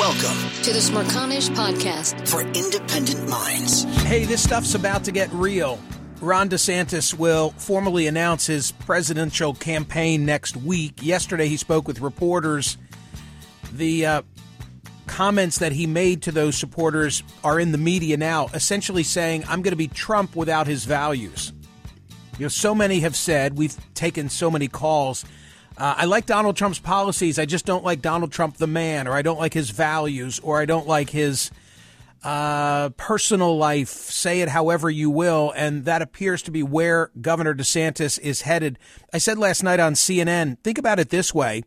Welcome to the Smerconish Podcast for independent minds. Hey, this stuff's about to get real. Ron DeSantis will formally announce his presidential campaign next week. Yesterday, he spoke with reporters. The uh, comments that he made to those supporters are in the media now, essentially saying, I'm going to be Trump without his values. You know, so many have said, we've taken so many calls uh, I like Donald Trump's policies. I just don't like Donald Trump the man, or I don't like his values, or I don't like his uh, personal life. Say it however you will. And that appears to be where Governor DeSantis is headed. I said last night on CNN think about it this way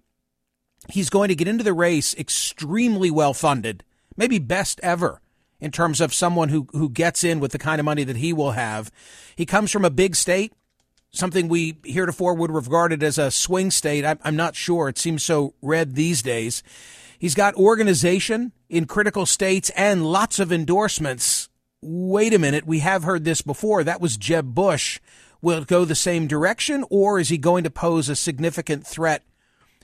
he's going to get into the race extremely well funded, maybe best ever in terms of someone who, who gets in with the kind of money that he will have. He comes from a big state something we heretofore would have regarded as a swing state. I'm not sure. It seems so red these days. He's got organization in critical states and lots of endorsements. Wait a minute. We have heard this before. That was Jeb Bush. Will it go the same direction or is he going to pose a significant threat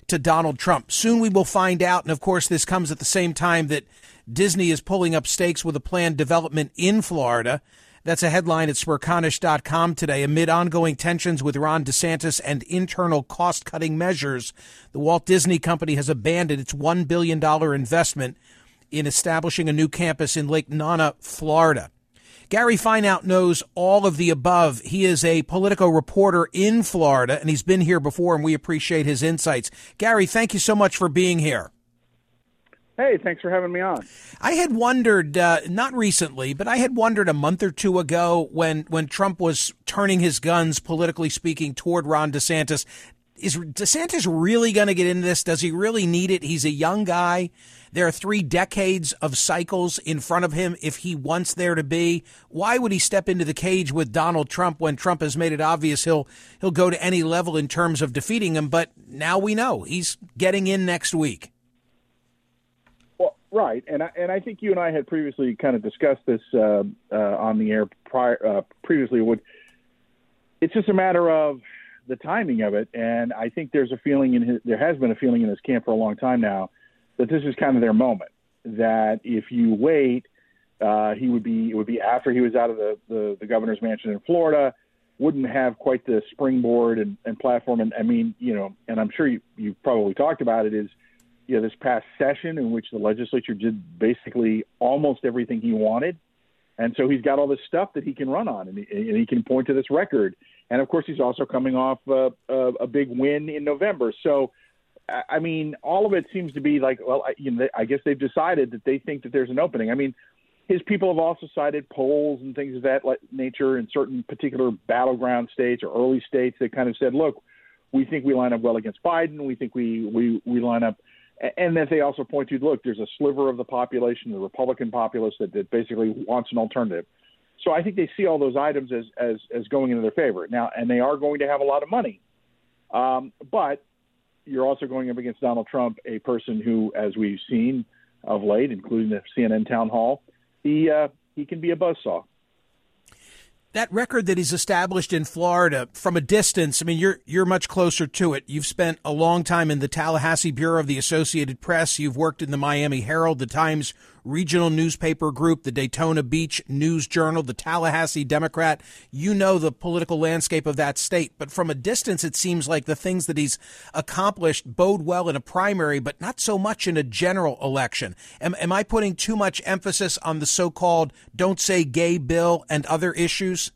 to Donald Trump? Soon we will find out. And of course, this comes at the same time that Disney is pulling up stakes with a planned development in Florida. That's a headline at Smerconish.com today. Amid ongoing tensions with Ron DeSantis and internal cost cutting measures, the Walt Disney Company has abandoned its $1 billion investment in establishing a new campus in Lake Nona, Florida. Gary Fineout knows all of the above. He is a Politico reporter in Florida, and he's been here before, and we appreciate his insights. Gary, thank you so much for being here. Hey, thanks for having me on. I had wondered, uh, not recently, but I had wondered a month or two ago when, when Trump was turning his guns, politically speaking, toward Ron DeSantis. Is DeSantis really going to get into this? Does he really need it? He's a young guy. There are three decades of cycles in front of him if he wants there to be. Why would he step into the cage with Donald Trump when Trump has made it obvious he'll he'll go to any level in terms of defeating him? But now we know he's getting in next week. Right, and I, and I think you and I had previously kind of discussed this uh, uh, on the air prior uh, previously. Would it's just a matter of the timing of it, and I think there's a feeling in his, there has been a feeling in his camp for a long time now that this is kind of their moment. That if you wait, uh, he would be it would be after he was out of the, the, the governor's mansion in Florida, wouldn't have quite the springboard and, and platform. And I mean, you know, and I'm sure you you probably talked about it is you know, this past session in which the legislature did basically almost everything he wanted. And so he's got all this stuff that he can run on, and he, and he can point to this record. And of course, he's also coming off uh, a, a, a big win in November. So, I mean, all of it seems to be like, well, I, you know, I guess they've decided that they think that there's an opening. I mean, his people have also cited polls and things of that nature in certain particular battleground states or early states that kind of said, look, we think we line up well against Biden. We think we we we line up and that they also point to look, there's a sliver of the population, the Republican populace, that, that basically wants an alternative. So I think they see all those items as, as as going into their favor now, and they are going to have a lot of money. Um, but you're also going up against Donald Trump, a person who, as we've seen of late, including the CNN town hall, he uh, he can be a buzzsaw that record that he's established in Florida from a distance, I mean, you're you're much closer to it. You've spent a long time in the Tallahassee bureau of the Associated Press. You've worked in the Miami Herald, the Times regional newspaper group, the Daytona Beach News Journal, the Tallahassee Democrat. You know the political landscape of that state. But from a distance, it seems like the things that he's accomplished bode well in a primary, but not so much in a general election. Am, am I putting too much emphasis on the so called don't say gay bill and other issues?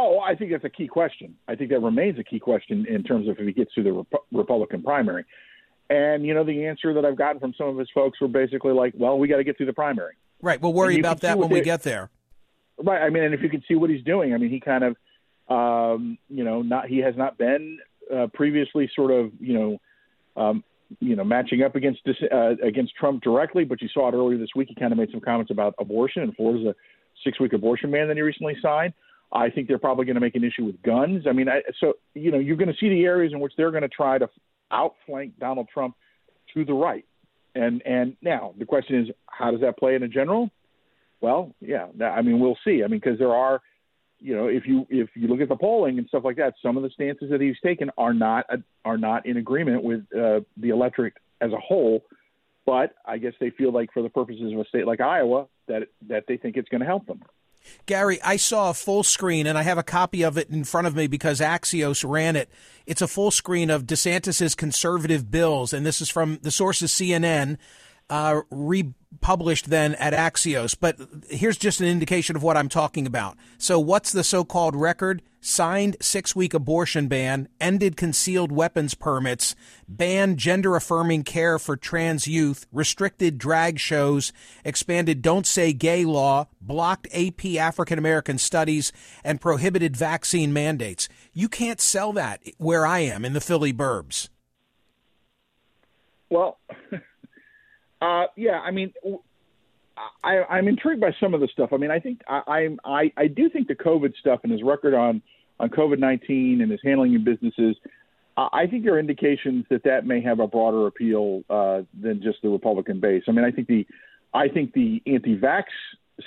Oh, I think that's a key question. I think that remains a key question in terms of if he gets through the Rep- Republican primary. And you know, the answer that I've gotten from some of his folks were basically like, "Well, we got to get through the primary." Right. We'll worry about that when we get there. Right. I mean, and if you can see what he's doing, I mean, he kind of, um, you know, not he has not been uh, previously sort of, you know, um, you know, matching up against uh, against Trump directly, but you saw it earlier this week. He kind of made some comments about abortion, and Florida's a six-week abortion ban that he recently signed. I think they're probably going to make an issue with guns. I mean, I, so you know, you're going to see the areas in which they're going to try to outflank Donald Trump to the right. And and now the question is, how does that play in a general? Well, yeah, I mean, we'll see. I mean, because there are, you know, if you if you look at the polling and stuff like that, some of the stances that he's taken are not are not in agreement with uh, the electorate as a whole. But I guess they feel like, for the purposes of a state like Iowa, that that they think it's going to help them. Gary, I saw a full screen, and I have a copy of it in front of me because Axios ran it. It's a full screen of DeSantis's conservative bills, and this is from the source is CNN uh, republished then at Axios. But here's just an indication of what I'm talking about. So, what's the so called record? Signed six week abortion ban, ended concealed weapons permits, banned gender affirming care for trans youth, restricted drag shows, expanded Don't Say Gay law, blocked AP African American studies, and prohibited vaccine mandates. You can't sell that where I am in the Philly burbs. Well, Uh, yeah, I mean, I, I'm intrigued by some of the stuff. I mean, I think I, I I do think the COVID stuff and his record on on COVID nineteen and his handling of businesses. I think there are indications that that may have a broader appeal uh, than just the Republican base. I mean, I think the I think the anti-vax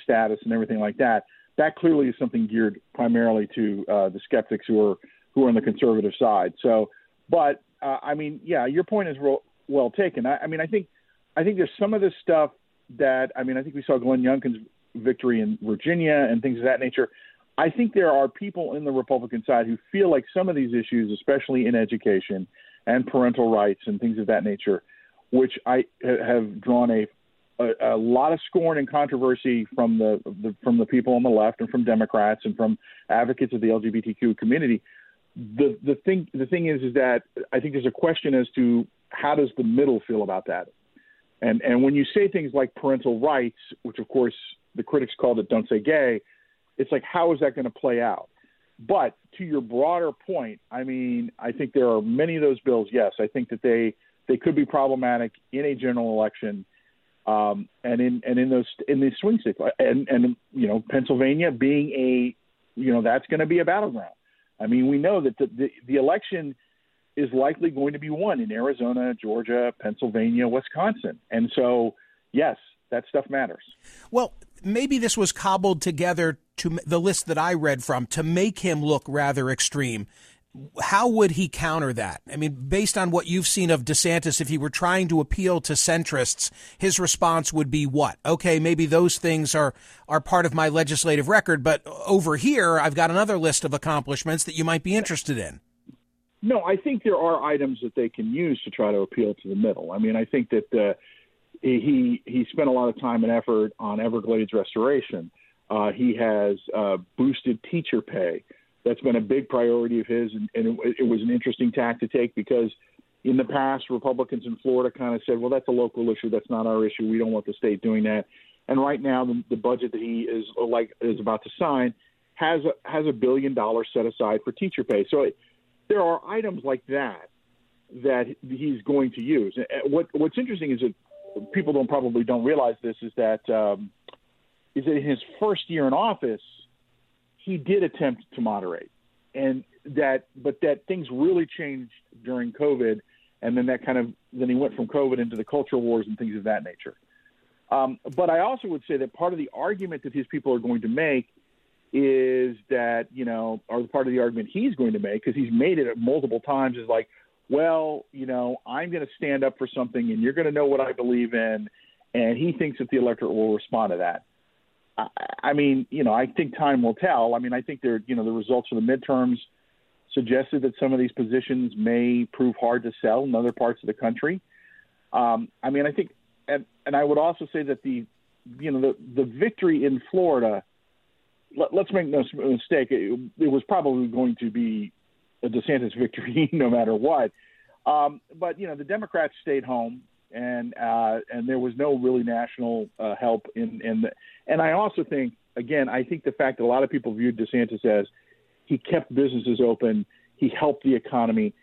status and everything like that that clearly is something geared primarily to uh, the skeptics who are who are on the conservative side. So, but uh, I mean, yeah, your point is real, well taken. I, I mean, I think I think there's some of this stuff that I mean I think we saw Glenn Youngkin's victory in Virginia and things of that nature. I think there are people in the Republican side who feel like some of these issues, especially in education and parental rights and things of that nature, which I have drawn a a, a lot of scorn and controversy from the, the from the people on the left and from Democrats and from advocates of the LGBTQ community. The the thing the thing is is that I think there's a question as to how does the middle feel about that? And and when you say things like parental rights, which of course the critics called it "Don't Say Gay," it's like how is that going to play out? But to your broader point, I mean, I think there are many of those bills. Yes, I think that they they could be problematic in a general election, um, and in and in those in the swing states, and and you know Pennsylvania being a you know that's going to be a battleground. I mean, we know that the the, the election is likely going to be won in Arizona, Georgia, Pennsylvania, Wisconsin. And so, yes, that stuff matters. Well, maybe this was cobbled together to the list that I read from to make him look rather extreme. How would he counter that? I mean, based on what you've seen of DeSantis, if he were trying to appeal to centrists, his response would be what? Okay, maybe those things are, are part of my legislative record, but over here, I've got another list of accomplishments that you might be interested in. No, I think there are items that they can use to try to appeal to the middle. I mean, I think that uh, he he spent a lot of time and effort on Everglades restoration. Uh, he has uh, boosted teacher pay. That's been a big priority of his, and, and it, it was an interesting tack to take because in the past, Republicans in Florida kind of said, "Well, that's a local issue. That's not our issue. We don't want the state doing that." And right now, the, the budget that he is like is about to sign has a, has a billion dollars set aside for teacher pay. So. It, there are items like that that he's going to use. What What's interesting is that people don't probably don't realize this is that um, is that in his first year in office, he did attempt to moderate, and that but that things really changed during COVID, and then that kind of then he went from COVID into the culture wars and things of that nature. Um, but I also would say that part of the argument that these people are going to make is that you know, or part of the argument he's going to make because he's made it multiple times is like, well, you know, I'm going to stand up for something, and you're going to know what I believe in, and he thinks that the electorate will respond to that. I, I mean, you know, I think time will tell. I mean, I think there, you know, the results of the midterms suggested that some of these positions may prove hard to sell in other parts of the country. Um, I mean, I think, and, and I would also say that the, you know, the the victory in Florida. Let, us make no mistake; it, it was probably going to be a DeSantis victory no matter what. Um, but you know, the Democrats stayed home, and uh, and there was no really national uh, help in in the, and I also think again, I think the fact that a lot of people viewed DeSantis as he kept businesses open, he helped the economy.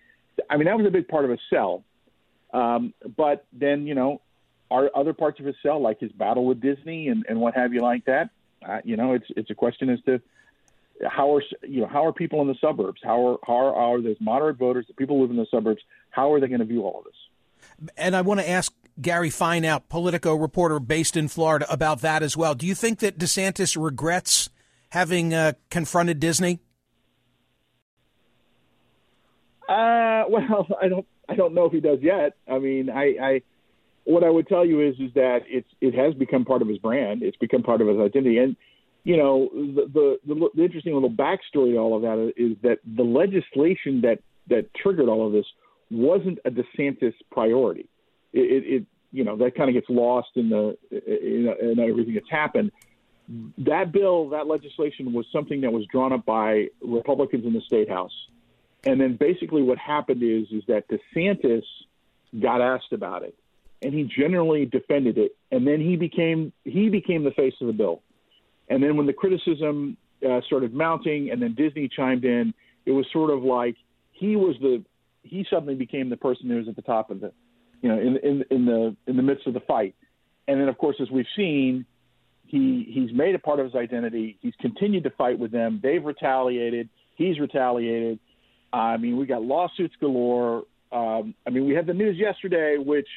I mean, that was a big part of his sell. Um, but then you know, are other parts of his sell like his battle with Disney and, and what have you like that? Uh, you know, it's it's a question as to how are you know how are people in the suburbs? How are how are those moderate voters, the people who live in the suburbs? How are they going to view all of this? And I want to ask Gary Fineout, Politico reporter based in Florida, about that as well. Do you think that DeSantis regrets having uh, confronted Disney? Uh, well, I don't I don't know if he does yet. I mean, I, I what I would tell you is is that it's it has become part of his brand. It's become part of his identity, and you know, the, the, the interesting little backstory to all of that is that the legislation that that triggered all of this wasn't a DeSantis priority. It, it, it you know, that kind of gets lost in the in, in everything that's happened. That bill, that legislation, was something that was drawn up by Republicans in the state house, and then basically what happened is is that DeSantis got asked about it, and he generally defended it, and then he became he became the face of the bill and then when the criticism uh, started mounting, and then Disney chimed in, it was sort of like he was the he suddenly became the person who was at the top of the, you know, in in in the in the midst of the fight. And then, of course, as we've seen, he he's made it part of his identity. He's continued to fight with them. They've retaliated. He's retaliated. I mean, we got lawsuits galore. Um, I mean, we had the news yesterday, which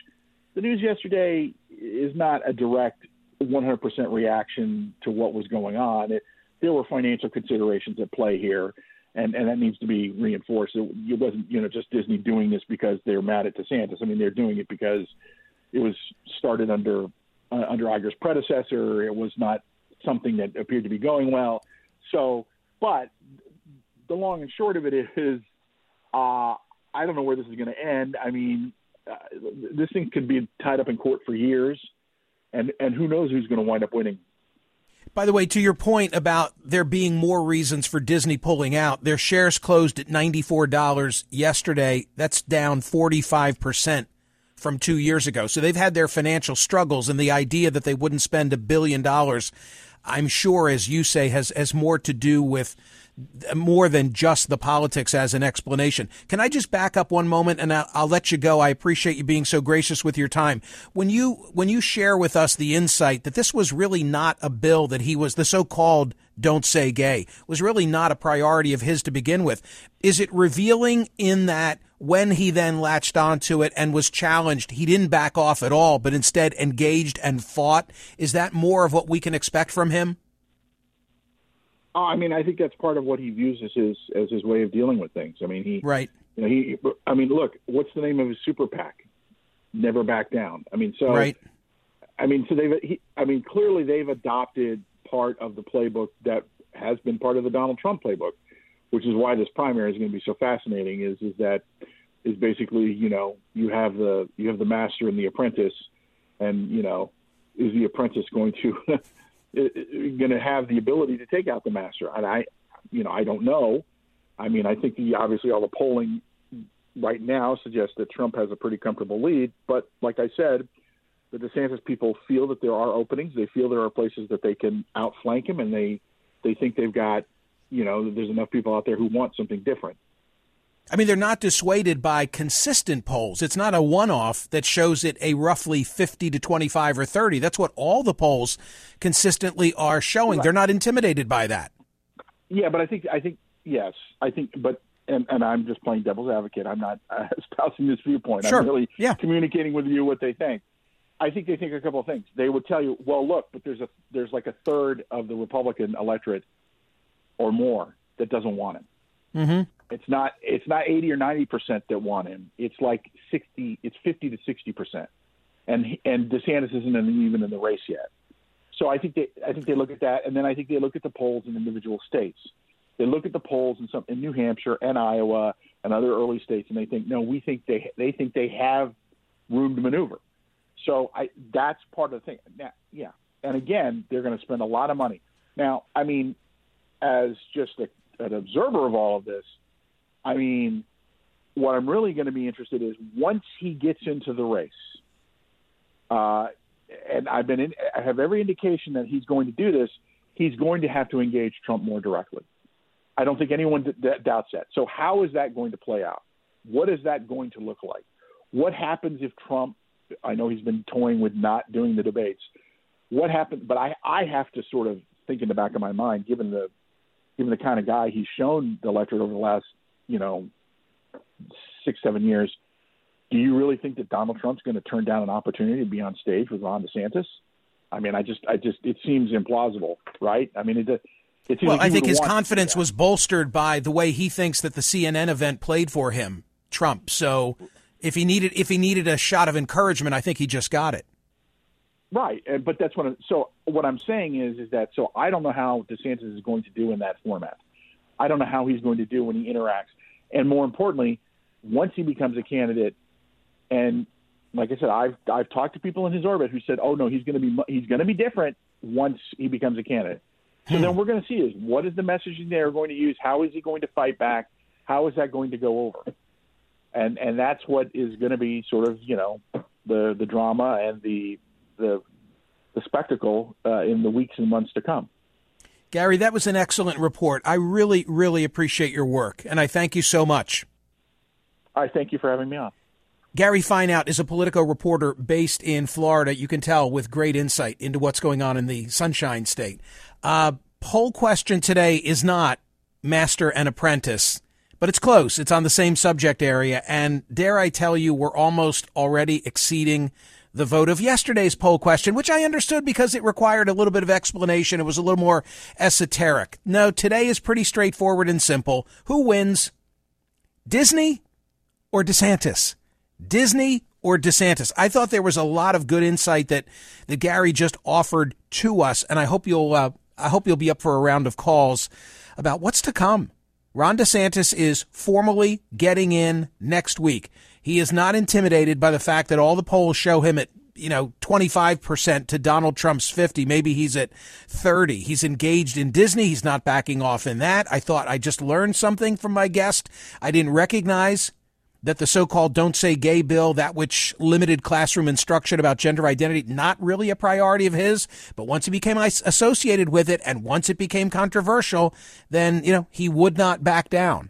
the news yesterday is not a direct 100% reaction to what was going on. It, there were financial considerations at play here, and, and that needs to be reinforced. It, it wasn't, you know, just Disney doing this because they're mad at DeSantis. I mean, they're doing it because it was started under uh, under Iger's predecessor. It was not something that appeared to be going well. So, but the long and short of it is, uh, I don't know where this is going to end. I mean, uh, this thing could be tied up in court for years and and who knows who's going to wind up winning. By the way, to your point about there being more reasons for Disney pulling out, their shares closed at $94 yesterday. That's down 45% from two years ago. So they've had their financial struggles, and the idea that they wouldn't spend a billion dollars, I'm sure, as you say, has, has more to do with more than just the politics as an explanation. Can I just back up one moment and I'll, I'll, let you go? I appreciate you being so gracious with your time. When you when you share with us the insight that this was really not a bill that he was the so-called don't say gay was really not a priority of his to begin with. Is it revealing in that when he then latched onto it and was challenged, he didn't back off at all, but instead engaged and fought? Is that more of what we can expect from him? Oh, I mean, I think that's part of what he views as his as his way of dealing with things. I mean, he right. You know, he. I mean, look, what's the name of his super PAC? Never back down. I mean, so right. I mean, so they've. He, I mean, clearly they've adopted part of the playbook that has been part of the Donald Trump playbook, which is why this primary is going to be so fascinating. Is is that is basically you know you have the you have the master and the apprentice, and you know is the apprentice going to Uh, going to have the ability to take out the master? And I, you know, I don't know. I mean, I think the obviously all the polling right now suggests that Trump has a pretty comfortable lead. But like I said, the DeSantis people feel that there are openings. They feel there are places that they can outflank him, and they they think they've got, you know, there's enough people out there who want something different. I mean, they're not dissuaded by consistent polls. It's not a one off that shows it a roughly 50 to 25 or 30. That's what all the polls consistently are showing. Right. They're not intimidated by that. Yeah, but I think, I think, yes, I think, but, and, and I'm just playing devil's advocate. I'm not uh, espousing this viewpoint. Sure. I'm really yeah. communicating with you what they think. I think they think a couple of things. They would tell you, well, look, but there's a there's like a third of the Republican electorate or more that doesn't want him. Mm-hmm. It's not it's not 80 or 90 percent that want him. It's like 60. It's 50 to 60 percent. and and DeSantis isn't even in the race yet. So I think they I think they look at that, and then I think they look at the polls in individual states. They look at the polls in some in New Hampshire and Iowa and other early states, and they think, no, we think they they think they have room to maneuver. So I that's part of the thing. Now, yeah, and again, they're going to spend a lot of money. Now, I mean, as just a, an observer of all of this, I mean, what I'm really going to be interested is once he gets into the race, uh, and I've been in, I have every indication that he's going to do this. He's going to have to engage Trump more directly. I don't think anyone d- d- doubts that. So how is that going to play out? What is that going to look like? What happens if Trump? I know he's been toying with not doing the debates. What happens? But I, I have to sort of think in the back of my mind, given the, given the kind of guy he's shown the electorate over the last, you know, six, seven years. Do you really think that Donald Trump's going to turn down an opportunity to be on stage with Ron DeSantis? I mean, I just, I just, it seems implausible, right? I mean, it. it well, like I think his confidence was bolstered by the way he thinks that the CNN event played for him, Trump. So, if he needed, if he needed a shot of encouragement, I think he just got it. Right, but that's what. I'm, so what I'm saying is, is that so I don't know how DeSantis is going to do in that format. I don't know how he's going to do when he interacts, and more importantly, once he becomes a candidate, and like I said, I've I've talked to people in his orbit who said, "Oh no, he's going to be he's going to be different once he becomes a candidate." So hmm. then we're going to see is what is the messaging they're going to use? How is he going to fight back? How is that going to go over? And and that's what is going to be sort of you know the the drama and the the the spectacle uh, in the weeks and months to come. Gary, that was an excellent report. I really, really appreciate your work, and I thank you so much. I thank you for having me on. Gary Fineout is a Politico reporter based in Florida. You can tell with great insight into what's going on in the Sunshine State. Uh, poll question today is not master and apprentice, but it's close. It's on the same subject area. And dare I tell you, we're almost already exceeding the vote of yesterday's poll question, which I understood because it required a little bit of explanation. It was a little more esoteric. No, today is pretty straightforward and simple. Who wins? Disney or DeSantis? Disney or DeSantis? I thought there was a lot of good insight that, that Gary just offered to us, and I hope you'll uh, I hope you'll be up for a round of calls about what's to come. Ron DeSantis is formally getting in next week. He is not intimidated by the fact that all the polls show him at you know 25% to Donald Trump's 50 maybe he's at 30 he's engaged in Disney. He's not backing off in that. I thought I just learned something from my guest. I didn't recognize that the so-called don't say gay bill, that which limited classroom instruction about gender identity, not really a priority of his, but once he became associated with it and once it became controversial, then, you know, he would not back down.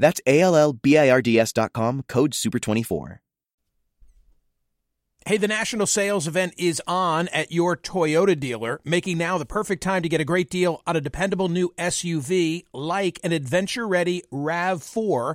That's A L L B I R D S.com, code SUPER24. Hey, the national sales event is on at your Toyota dealer, making now the perfect time to get a great deal on a dependable new SUV like an adventure ready RAV4.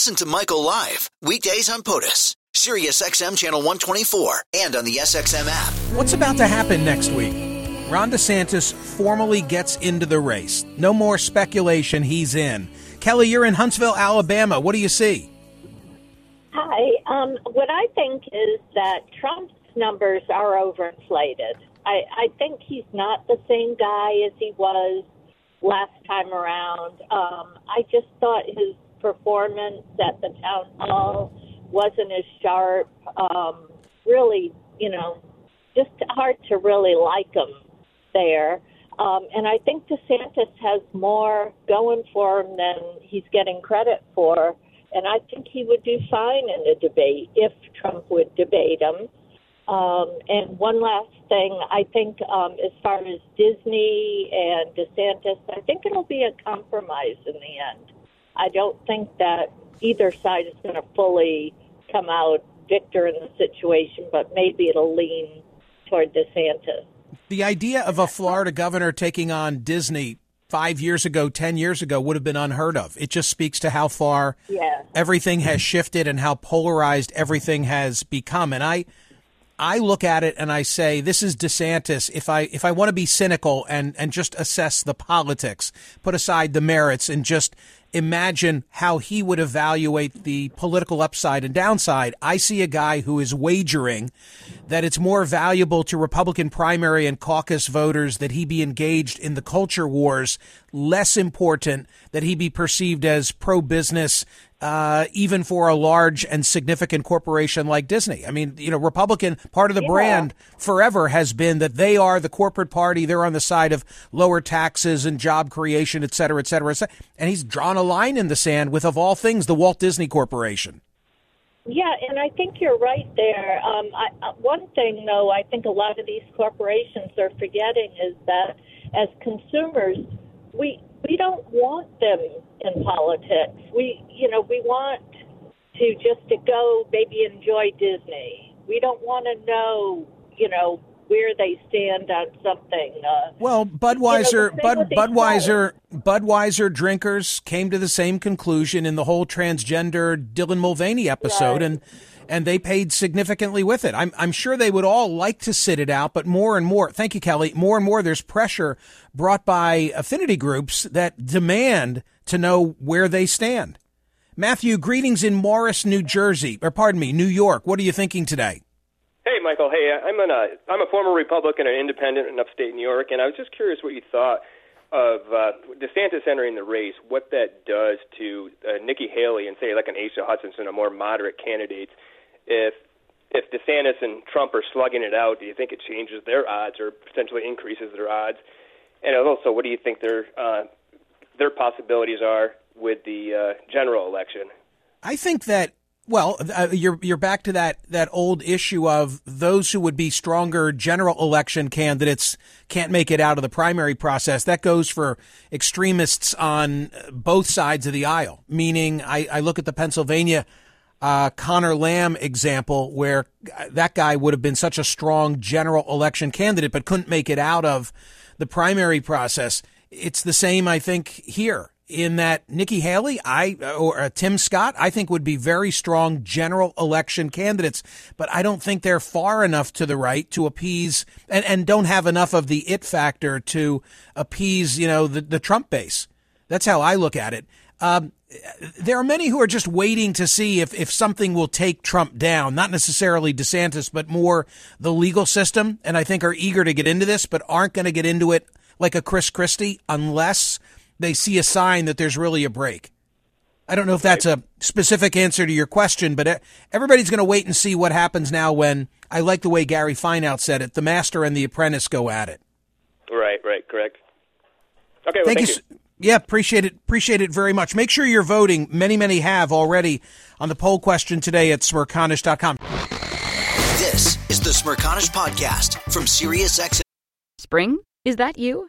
Listen to Michael live weekdays on POTUS, Sirius XM channel 124, and on the SXM app. What's about to happen next week? Ron DeSantis formally gets into the race. No more speculation, he's in. Kelly, you're in Huntsville, Alabama. What do you see? Hi. Um, what I think is that Trump's numbers are overinflated. I, I think he's not the same guy as he was last time around. Um, I just thought his performance at the town hall wasn't as sharp. Um, really, you know, just hard to really like him there. Um, and I think DeSantis has more going for him than he's getting credit for. And I think he would do fine in a debate if Trump would debate him. Um, and one last thing, I think um, as far as Disney and DeSantis, I think it'll be a compromise in the end. I don't think that either side is going to fully come out victor in the situation, but maybe it'll lean toward DeSantis. The idea of a Florida governor taking on Disney five years ago, 10 years ago would have been unheard of. It just speaks to how far yeah. everything has shifted and how polarized everything has become. And I, I look at it and I say, this is DeSantis. If I, if I want to be cynical and, and just assess the politics, put aside the merits and just imagine how he would evaluate the political upside and downside. I see a guy who is wagering that it's more valuable to Republican primary and caucus voters that he be engaged in the culture wars, less important that he be perceived as pro business uh, even for a large and significant corporation like Disney. I mean, you know, Republican part of the yeah. brand forever has been that they are the corporate party. They're on the side of lower taxes and job creation, et cetera, et cetera, et cetera. And he's drawn a line in the sand with, of all things, the Walt Disney Corporation. Yeah, and I think you're right there. Um, I, uh, one thing, though, I think a lot of these corporations are forgetting is that as consumers, we we don't want them in politics. We, you know, we want to just to go maybe enjoy Disney. We don't want to know, you know, where they stand on something. Uh, well, Budweiser, you know, Bud, Budweiser, Budweiser drinkers came to the same conclusion in the whole transgender Dylan Mulvaney episode, right. and and they paid significantly with it. I'm, I'm sure they would all like to sit it out, but more and more, thank you, Kelly, more and more there's pressure brought by affinity groups that demand to know where they stand. Matthew, greetings in Morris, New Jersey, or pardon me, New York. What are you thinking today? Hey, Michael. Hey, I'm an uh, I'm a former Republican and independent in upstate New York, and I was just curious what you thought of uh, DeSantis entering the race, what that does to uh, Nikki Haley and say like an Asa Hutchinson, a more moderate candidate if if DeSantis and Trump are slugging it out, do you think it changes their odds or potentially increases their odds? And also, what do you think their uh, their possibilities are with the uh, general election? I think that well, uh, you're you're back to that that old issue of those who would be stronger general election candidates can't make it out of the primary process. That goes for extremists on both sides of the aisle. Meaning, I, I look at the Pennsylvania uh, Connor Lamb example, where that guy would have been such a strong general election candidate, but couldn't make it out of the primary process. It's the same, I think, here in that Nikki Haley, I or uh, Tim Scott, I think would be very strong general election candidates, but I don't think they're far enough to the right to appease and, and don't have enough of the it factor to appease, you know, the, the Trump base. That's how I look at it. Um, there are many who are just waiting to see if, if something will take Trump down, not necessarily DeSantis, but more the legal system. And I think are eager to get into this, but aren't going to get into it like a Chris Christie unless they see a sign that there's really a break. I don't know if that's a specific answer to your question, but everybody's going to wait and see what happens now when I like the way Gary Fineout said it the master and the apprentice go at it. Right, right, correct. Okay, well, thank, thank you. you. Yeah, appreciate it. Appreciate it very much. Make sure you're voting. Many, many have already on the poll question today at smerconish.com. This is the Smerconish podcast from SiriusXM. Spring? Is that you?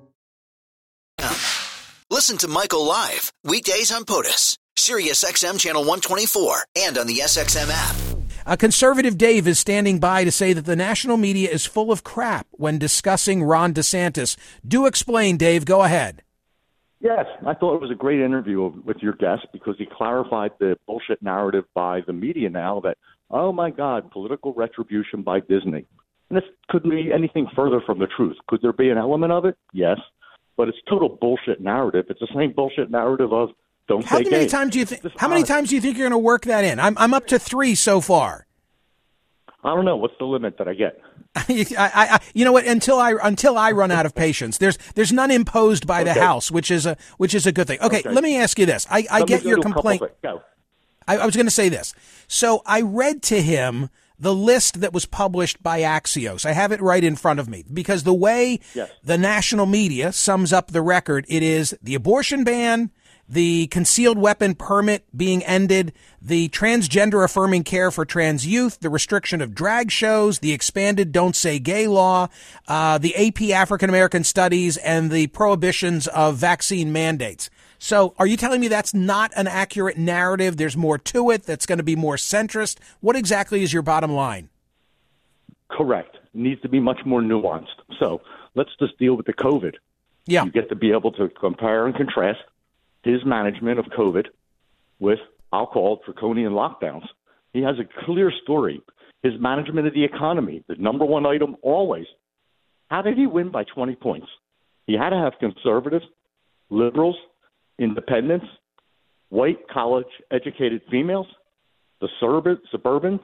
Listen to Michael live weekdays on POTUS, Sirius XM channel 124, and on the SXM app. A conservative Dave is standing by to say that the national media is full of crap when discussing Ron DeSantis. Do explain, Dave. Go ahead. Yes, I thought it was a great interview with your guest because he clarified the bullshit narrative by the media now that, oh my God, political retribution by Disney. And this couldn't be anything further from the truth. Could there be an element of it? Yes but it's total bullshit narrative. It's the same bullshit narrative of don't how say many times do you think? How many times do you think you're going to work that in? I'm I'm up to three so far. I don't know what's the limit that I get. I, I, you know what? Until I until I run out of patience, there's there's none imposed by Okay. the House, which is a which is a good thing. Okay, Okay. let me ask you this. I, I Let get your to a couple complaint. Go. I, I was going to say this. So I read to him the list that was published by Axios. I have it right in front of me because the way Yes. the national media sums up the record, it is the abortion ban, the concealed weapon permit being ended, the transgender affirming care for trans youth, the restriction of drag shows, the expanded Don't Say Gay law, uh, the AP African American studies, and the prohibitions of vaccine mandates. So, are you telling me that's not an accurate narrative? There's more to it that's going to be more centrist. What exactly is your bottom line? Correct. Needs to be much more nuanced. So let's just deal with the COVID. Yeah. You get to be able to compare and contrast his management of COVID with, I'll call it draconian lockdowns. He has a clear story. His management of the economy, the number one item always. How did he win by 20 points? He had to have conservatives, liberals, independents, white college educated females, the suburban, suburbans,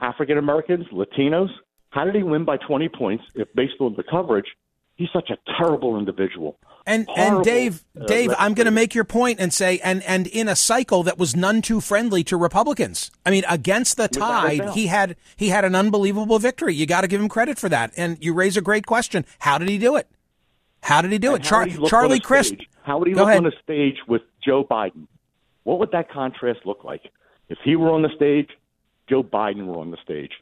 African Americans, Latinos. How did he win by 20 points if, based on the coverage, he's such a terrible individual? And Horrible, and Dave, uh, Dave, I'm going to make your point and say, and and in a cycle that was none too friendly to Republicans. I mean, against the tide, he had he had an unbelievable victory. You got to give him credit for that. And you raise a great question: How did he do it? How did he do And it? Char- he Charlie Crist. stage? How would he Go look ahead. on a stage with Joe Biden? What would that contrast look like? If he were on the stage, Joe Biden were on the stage.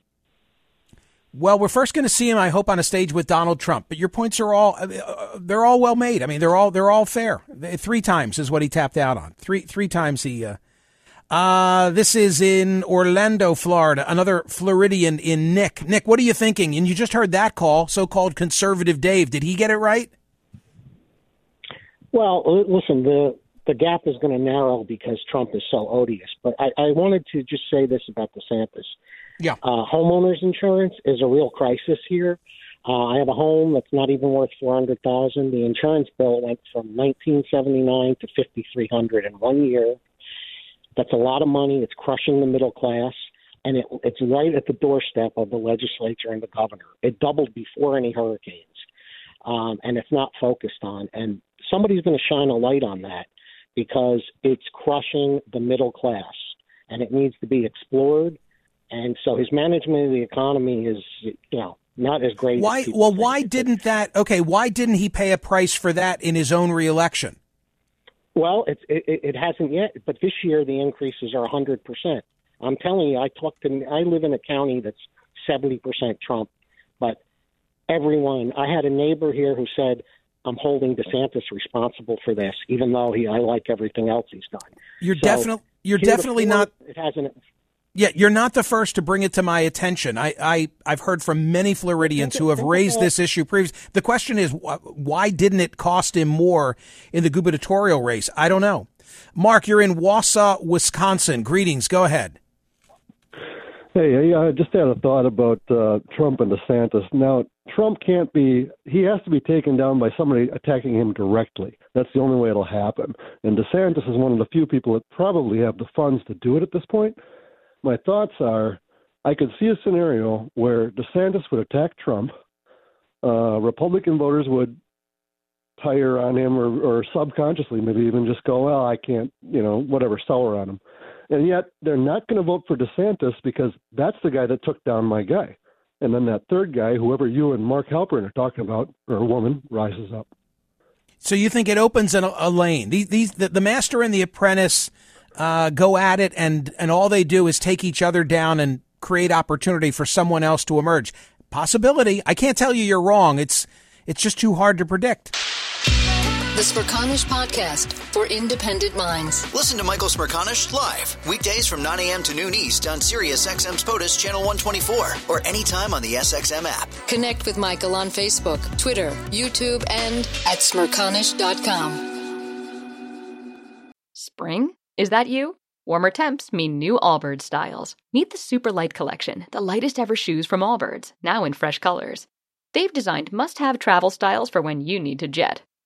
Well, we're first going to see him, I hope, on a stage with Donald Trump. But your points are all uh, they're all well made. I mean, they're all they're all fair. Three times is what he tapped out on. Three three times he. Uh, uh, this is in Orlando, Florida. Another Floridian in Nick. Nick, what are you thinking? And you just heard that call, so-called conservative Dave. Did he get it right? Well, listen, the the gap is going to narrow because Trump is so odious. But I, I wanted to just say this about DeSantis. Yeah. Uh, homeowners insurance is a real crisis here. Uh, I have a home that's not even worth four hundred thousand. The insurance bill went from nineteen seventy nine to fifty three hundred in one year. That's a lot of money. It's crushing the middle class, and it, it's right at the doorstep of the legislature and the governor. It doubled before any hurricanes, um, and it's not focused on. And somebody's going to shine a light on that because it's crushing the middle class, and it needs to be explored. And so his management of the economy is, you know, not as great. Why? As well, why didn't that? Okay, why didn't he pay a price for that in his own reelection? Well, it, it, it hasn't yet, but this year the increases are 100%. I'm telling you, I talked to, I live in a county that's 70% Trump, but everyone, I had a neighbor here who said, I'm holding DeSantis responsible for this, even though he, I like everything else he's done. You're So, definitely, you're definitely not. It hasn't. Yeah, you're not the first to bring it to my attention. I, I I've heard from many Floridians who have raised this issue previously. The question is, why didn't it cost him more in the gubernatorial race? I don't know. Mark, you're in Wausau, Wisconsin. Greetings. Go ahead. Hey, I just had a thought about uh, Trump and DeSantis. Now, Trump can't be, he has to be taken down by somebody attacking him directly. That's the only way it'll happen. And DeSantis is one of the few people that probably have the funds to do it at this point. My thoughts are I could see a scenario where DeSantis would attack Trump, uh, Republican voters would tire on him or, or subconsciously maybe even just go, well, I can't, you know, whatever, sour on him. And yet they're not going to vote for DeSantis because that's the guy that took down my guy. And then that third guy, whoever you and Mark Halperin are talking about, or a woman, rises up. So you think it opens an, a lane? These, these the, the master and the apprentice uh, go at it, and and all they do is take each other down and create opportunity for someone else to emerge. Possibility. I can't tell you you're wrong. It's it's just too hard to predict. The Smerconish Podcast for independent minds. Listen to Michael Smerconish live weekdays from 9 a.m. to noon East on Sirius XM's POTUS Channel 124 or anytime on the SXM app. Connect with Michael on Facebook, Twitter, YouTube, and at smerconish.com. Spring? Is that you? Warmer temps mean new Allbirds styles. Meet the Super Light Collection, the lightest ever shoes from Allbirds, now in fresh colors. They've designed must have travel styles for when you need to jet.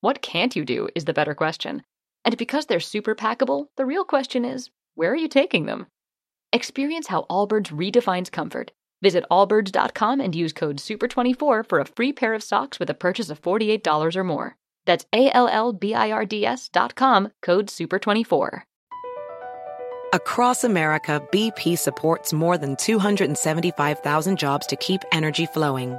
What can't you do is the better question. And because they're super packable, the real question is where are you taking them? Experience how Allbirds redefines comfort. Visit allbirds.com and use code SUPER24 for a free pair of socks with a purchase of $48 or more. That's A L L B I R D S dot com, code SUPER24. Across America, BP supports more than 275,000 jobs to keep energy flowing.